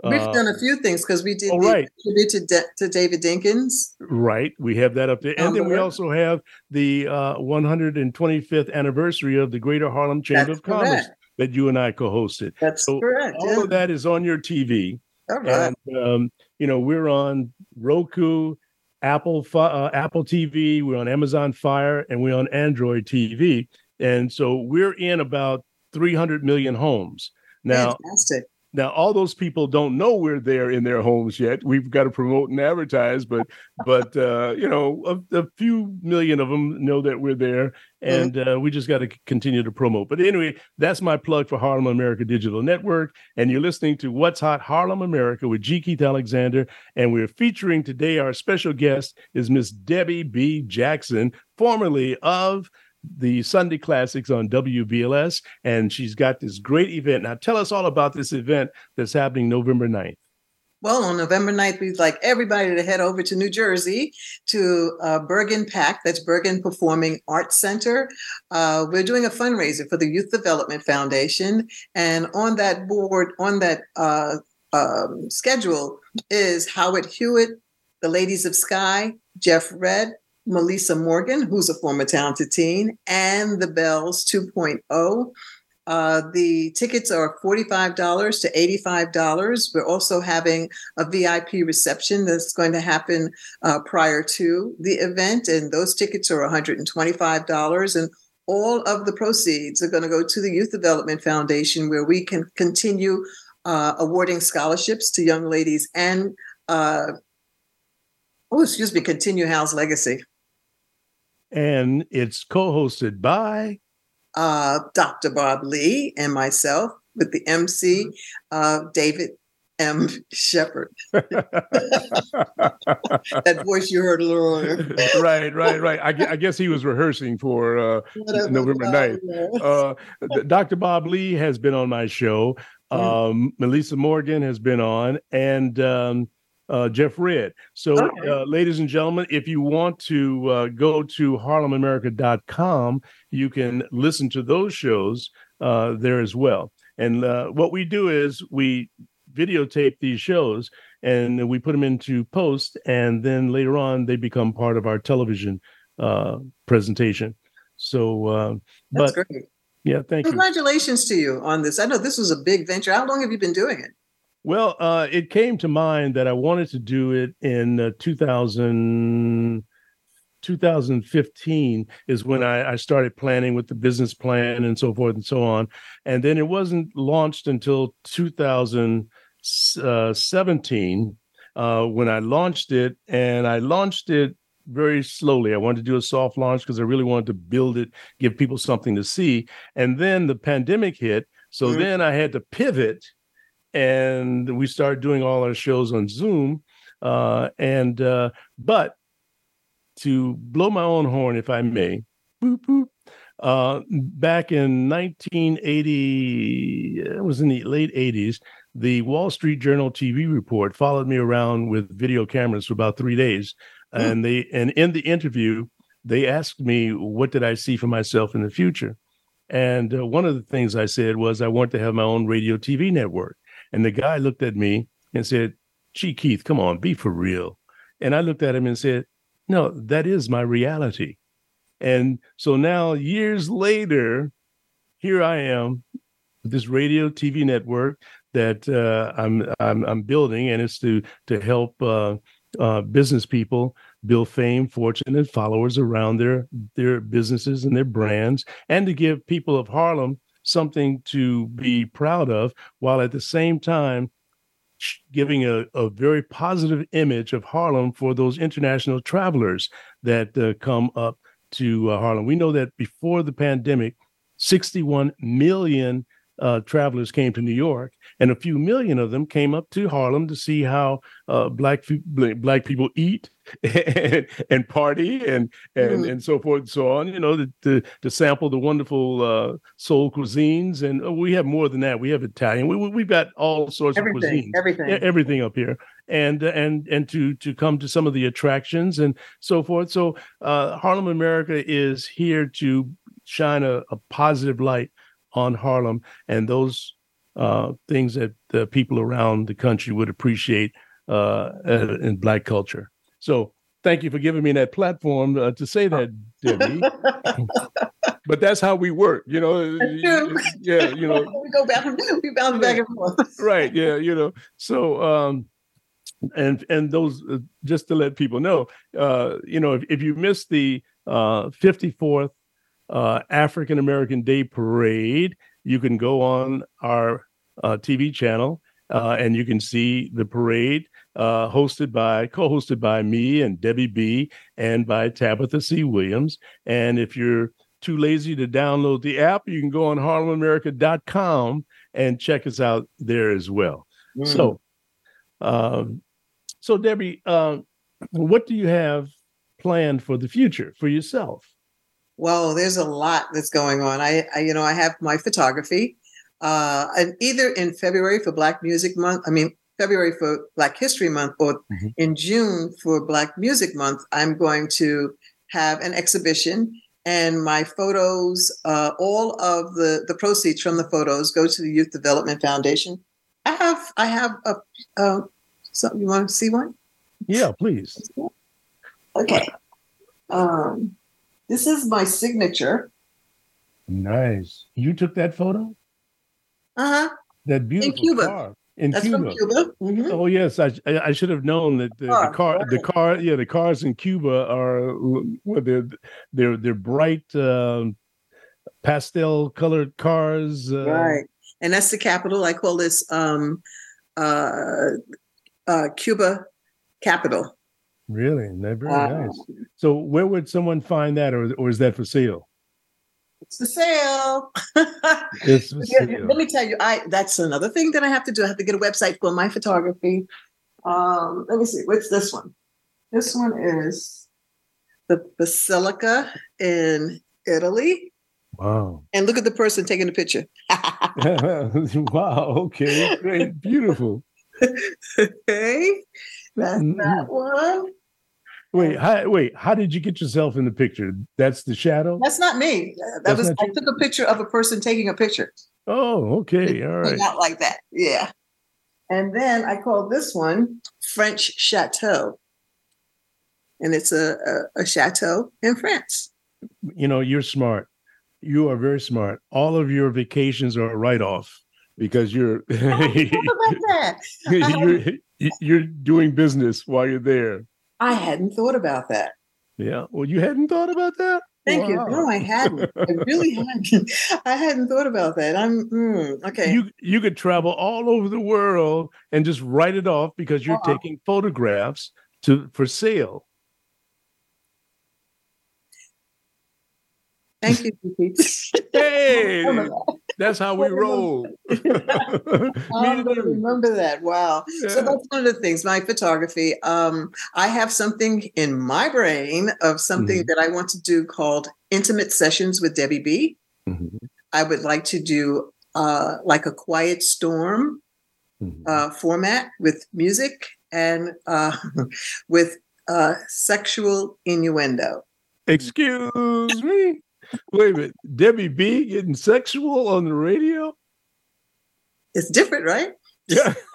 We've uh, done a few things because we did oh, right. tribute to, De- to David Dinkins. Right. We have that up there. And then we also have the uh, 125th anniversary of the Greater Harlem Chamber of. Commerce that you and I co hosted. That's so correct. All yeah. of that is on your TV. All right. And, um, you know, we're on Roku, Apple, uh, Apple TV, we're on Amazon Fire, and we're on Android TV. And so we're in about 300 million homes. Now, Fantastic now, all those people don't know we're there in their homes yet. We've got to promote and advertise, but but uh, you know, a, a, few million of them know that we're there, mm-hmm. and mm-hmm. uh, we just got to continue to promote. But anyway, that's my plug for Harlem America Digital Network, and you're listening to What's Hot Harlem America with G. Keith Alexander, and we're featuring today. Our special guest is Miss Debi B. Jackson, formerly of the Sunday Classics on WBLS, and she's got this great event. Now, tell us all about this event that's happening November 9th. Well, on November 9th, we'd like everybody to head over to New Jersey to uh, Bergen PAC, that's Bergen Performing Arts Center. Uh, we're doing a fundraiser for the Youth Development Foundation. And on that board, on that uh, um, schedule is Howard Hewett, the Ladies of Skyy, Jeff Redd, Meli'sa Morgan, who's a former talented teen, and the Bells 2.0. Uh, the tickets are $45 to $85. We're also having a VIP reception that's going to happen uh, prior to the event, and those tickets are $125. And all of the proceeds are going to go to the Youth Development Foundation, where we can continue uh, awarding scholarships to young ladies and, uh, oh, excuse me, continue Hal's legacy and it's co-hosted by uh, Dr. Bob Lee and myself with the MC mm-hmm. uh, David M. Shepard. that voice you heard a little earlier. right, right, right. I, I, guess he was rehearsing for uh, November 9th. Uh, Dr. Bob Lee has been on my show. Mm. Um, Meli'sa Morgan has been on, and um, uh, Jeff Redd. So, okay. uh, ladies and gentlemen, if you want to uh, go to harlemamerica.com, you can listen to those shows uh, there as well. And uh, what we do is we videotape these shows and we put them into post, and then later on they become part of our television uh, presentation. So, but great. yeah, thank Congratulations you. Congratulations to you on this. I know this was a big venture. How long have you been doing it? Well, uh, it came to mind that I wanted to do it in uh, 2000, 2015 is when I, I, started planning with the business plan and so forth and so on. And then it wasn't launched until 2017 uh, when I launched it. And I launched it very slowly. I wanted to do a soft launch because I really wanted to build it, give people something to see. And then the pandemic hit. So mm-hmm. then I had to pivot and we started doing all our shows on Zoom. Uh, and uh, but to blow my own horn, if I may, boop, boop, uh, back in 1980, it was in the late 80s. The Wall Street Journal TV report followed me around with video cameras for about three days, mm. and they and in the interview they asked me what did I see for myself in the future, and uh, one of the things I said was I want to have my own radio TV network. And the guy looked at me and said, Gee, Keith, come on, be for real. And I looked at him and said, No, that is my reality. And so now, years later, here I am with this radio TV network that uh, I'm, I'm I'm building, and it's to to help uh, uh, business people build fame, fortune, and followers around their their businesses and their brands, and to give people of Harlem something to be proud of, while at the same time giving a, a very positive image of Harlem for those international travelers that uh, come up to uh, Harlem. We know that before the pandemic, 61 million uh, travelers came to New York, and a few million of them came up to Harlem to see how uh, black black people eat and, and party and and mm. and so forth and so on. You know, to to, to sample the wonderful uh, soul cuisines, and uh, we have more than that. We have Italian. We we've got all sorts everything, of cuisines, everything, everything up here, and and and to to come to some of the attractions and so forth. So uh, Harlem America is here to shine a, a positive light on Harlem and those uh, things that the people around the country would appreciate uh, in Black culture. So thank you for giving me that platform uh, to say that, Debi. but that's how we work, you know. Yeah, you know. we go back, we bounce back and forth. right. Yeah, you know. So, um, and and those uh, just to let people know, uh, you know, if, if you missed the uh, 54th uh, African American Day Parade. You can go on our uh, TV channel uh, and you can see the parade uh, hosted by, co hosted by me and Debi B. and by Tabitha C. Williams. And if you're too lazy to download the app, you can go on harlemamerica.com and check us out there as well. Mm. So, um, so Debi, uh, what do you have planned for the future for yourself? Well, there's a lot that's going on. I, I you know, I have my photography, uh, and either in February for Black Music Month, I mean February for Black History Month, or mm-hmm. in June for Black Music Month, I'm going to have an exhibition, and my photos, uh, all of the the proceeds from the photos go to the Youth Development Foundation. I have I have a uh, something you want to see one? Yeah, please. Okay. Um, this is my signature. Nice. You took that photo? Uh huh. That beautiful in Cuba. car in That's Cuba. Cuba. Mm-hmm. Oh yes, I I should have known that the, the car right. the car yeah the cars in Cuba are well, they're they're they're bright um, pastel colored cars. Uh, right, and that's the capital. I call this um, uh, uh, Cuba capital. Really? They're very uh, nice. So where would someone find that or, or is that for sale? It's for sale. it's for sale. Let me tell you, I that's another thing that I have to do. I have to get a website for my photography. Um, let me see, what's this one? This one is the Basilica in Italy. Wow. And look at the person taking the picture. wow. Okay. Great. Beautiful. okay. That's mm-hmm. that one. Wait, how, wait. How did you get yourself in the picture? That's the shadow. That's not me. That That's was I took a picture of a person taking a picture. Oh, okay, all right. Not like that. Yeah. And then I called this one French Chateau, and it's a, a, a chateau in France. You know, you're smart. You are very smart. All of your vacations are a write off because you're um, you're, you're doing business while you're there. I hadn't thought about that. Yeah. Well, you hadn't thought about that? Thank wow. you. No, I hadn't. I really hadn't. I hadn't thought about that. I'm mm, okay. You you could travel all over the world and just write it off because you're uh-huh. taking photographs to for sale. Thank you, hey, that's how we roll. I'm going to remember that. Wow. Yeah. So that's one of the things. My photography. Um, I have something in my brain of something mm-hmm. that I want to do called intimate sessions with Debi B. Mm-hmm. I would like to do uh, like a quiet storm mm-hmm. uh, format with music and uh, with uh, sexual innuendo. Excuse me. Wait a minute, Debi B getting sexual on the radio? It's different, right? Yeah.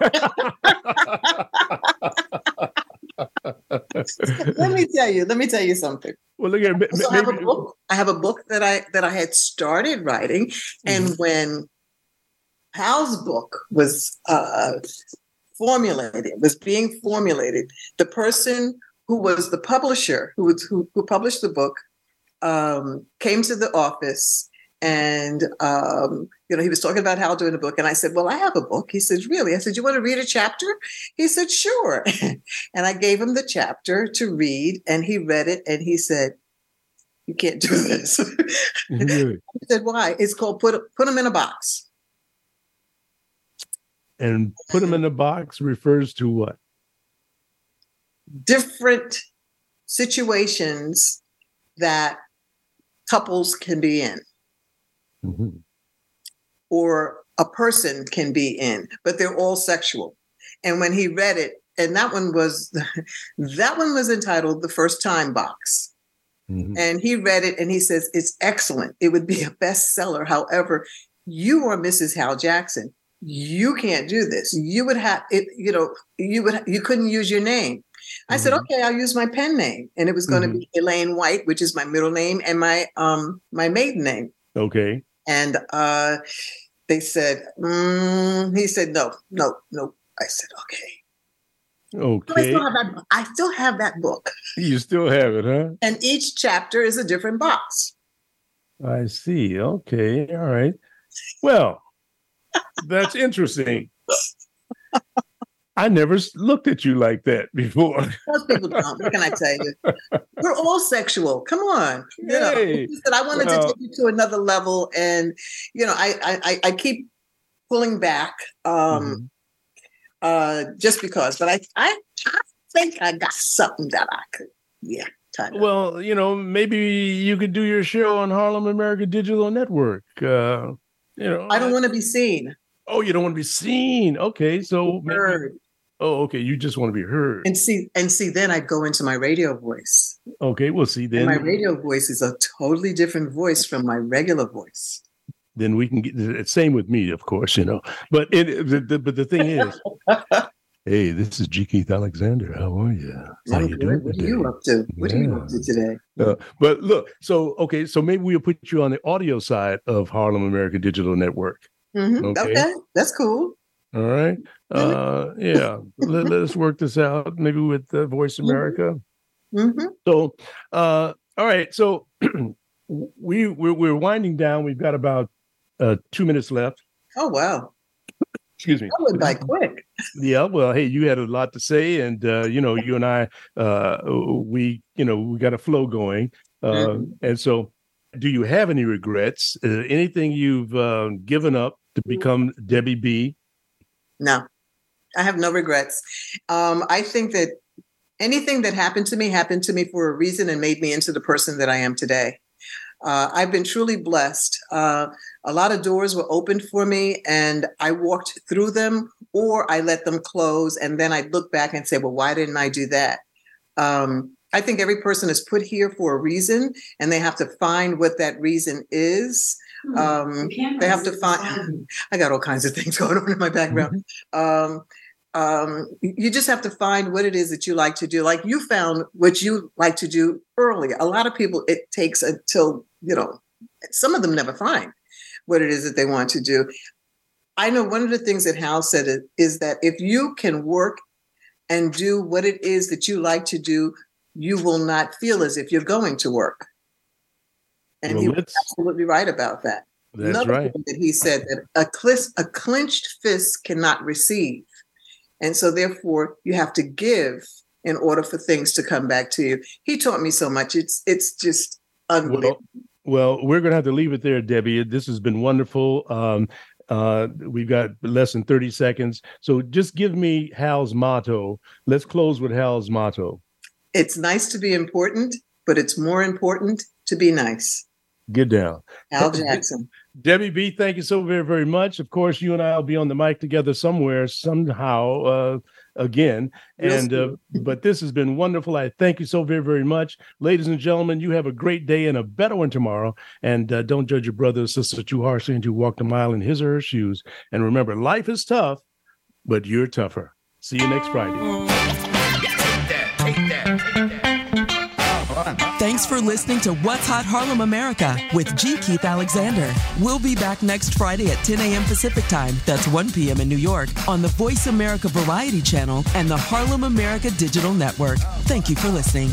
let me tell you. Let me tell you something. Well, look at so I have a book. I have a book that I that I had started writing, and mm-hmm. when Hal's book was uh, formulated, was being formulated, the person who was the publisher, who was who, who published the book, um, came to the office and um, you know he was talking about how doing a book, and I said, "Well, I have a book." He said, "Really?" I said, "You want to read a chapter?" He said, "Sure." and I gave him the chapter to read, and he read it, and he said, "You can't do this." I said, "Why?" It's called put put them in a box. And put them in a box refers to what? Different situations that couples can be in mm-hmm. or a person can be in, but they're all sexual. And when he read it, and that one was that one was entitled The First Time Box. Mm-hmm. And he read it and he says, It's excellent. It would be a bestseller. However, you are Mrs. Hal Jackson. You can't do this. You would have it, you know, you would you couldn't use your name. I mm-hmm. said, okay, I'll use my pen name. And it was going to mm-hmm. be Elaine White, which is my middle name and my um my maiden name. Okay. And uh, they said, mm, he said, no, no, no. I said, okay. Okay. I still, have that, I still have that book. You still have it, huh? And each chapter is a different box. I see. Okay. All right. Well, that's interesting. I never looked at you like that before. Most people don't. What can I tell you? We're all sexual. Come on. You hey. know, I wanted well, to take you to another level, and you know, I I, I keep pulling back, um, mm-hmm. uh, just because. But I, I I think I got something that I could, yeah. Well, you know, maybe you could do your show on Harlem America Digital Network. Uh, you know, I don't want to be seen. Oh, you don't want to be seen. Okay, so maybe, Oh, okay. You just want to be heard. And see, and see, then I go into my radio voice. Okay, we'll see then. And my radio voice is a totally different voice from my regular voice. Then we can get the same with me, of course, you know. But it, the, the, but the thing is, hey, this is G. Keith Alexander. How are you? How you doing? What are you up to? What yeah. are you up to today? Uh, but look, so okay, so maybe we'll put you on the audio side of Harlem America Digital Network. Mm-hmm. Okay? okay, that's cool. All right. Uh, yeah. let, let, us work this out. Maybe with uh, Voice mm-hmm. America. Mm-hmm. So, uh, all right. So we we're, we're, winding down. We've got about uh, two minutes left. Oh wow. Excuse me. That went by quick. Yeah. Well, hey, you had a lot to say, and uh, you know, you and I, uh, we, you know, we got a flow going, uh, mm-hmm. and so. Do you have any regrets? Uh, anything you've uh, given up to mm-hmm. become Debi B? No, I have no regrets. Um, I think that anything that happened to me happened to me for a reason and made me into the person that I am today. Uh, I've been truly blessed. Uh, a lot of doors were opened for me, and I walked through them, or I let them close, and then I look back and say, "Well, why didn't I do that?" Um, I think every person is put here for a reason, and they have to find what that reason is. Hmm. Um, they have to find. I got all kinds of things going on in my background. Mm-hmm. Um, um, you just have to find what it is that you like to do. Like you found what you like to do early. A lot of people, it takes until you know. Some of them never find what it is that they want to do. I know one of the things that Hal said is that if you can work and do what it is that you like to do, you will not feel as if you're going to work. And well, he was absolutely right about that. That's Another right. That he said that a, clis- a clenched fist cannot receive. And so therefore you have to give in order for things to come back to you. He taught me so much. It's it's just unbelievable. Well, well we're going to have to leave it there, Debi. This has been wonderful. Um, uh, we've got less than 30 seconds. So just give me Hal's motto. Let's close with Hal's motto. It's nice to be important, but it's more important to be nice. Get down. Al Jackson. Debbie B, thank you so very, very much. Of course, you and I will be on the mic together somewhere, somehow, uh, again. And uh, but this has been wonderful. I thank you so very, very much, ladies and gentlemen. You have a great day and a better one tomorrow. And uh, don't judge your brother or sister too harshly until you walk a mile in his or her shoes. And remember, life is tough, but you're tougher. See you next Friday. Take that, take that, take that. Thanks for listening to What's Hot Harlem America with G. Keith Alexander. We'll be back next Friday at 10 a.m. Pacific Time. That's 1 p.m. in New York on the Voice America Variety Channel and the Harlem America Digital Network. Thank you for listening.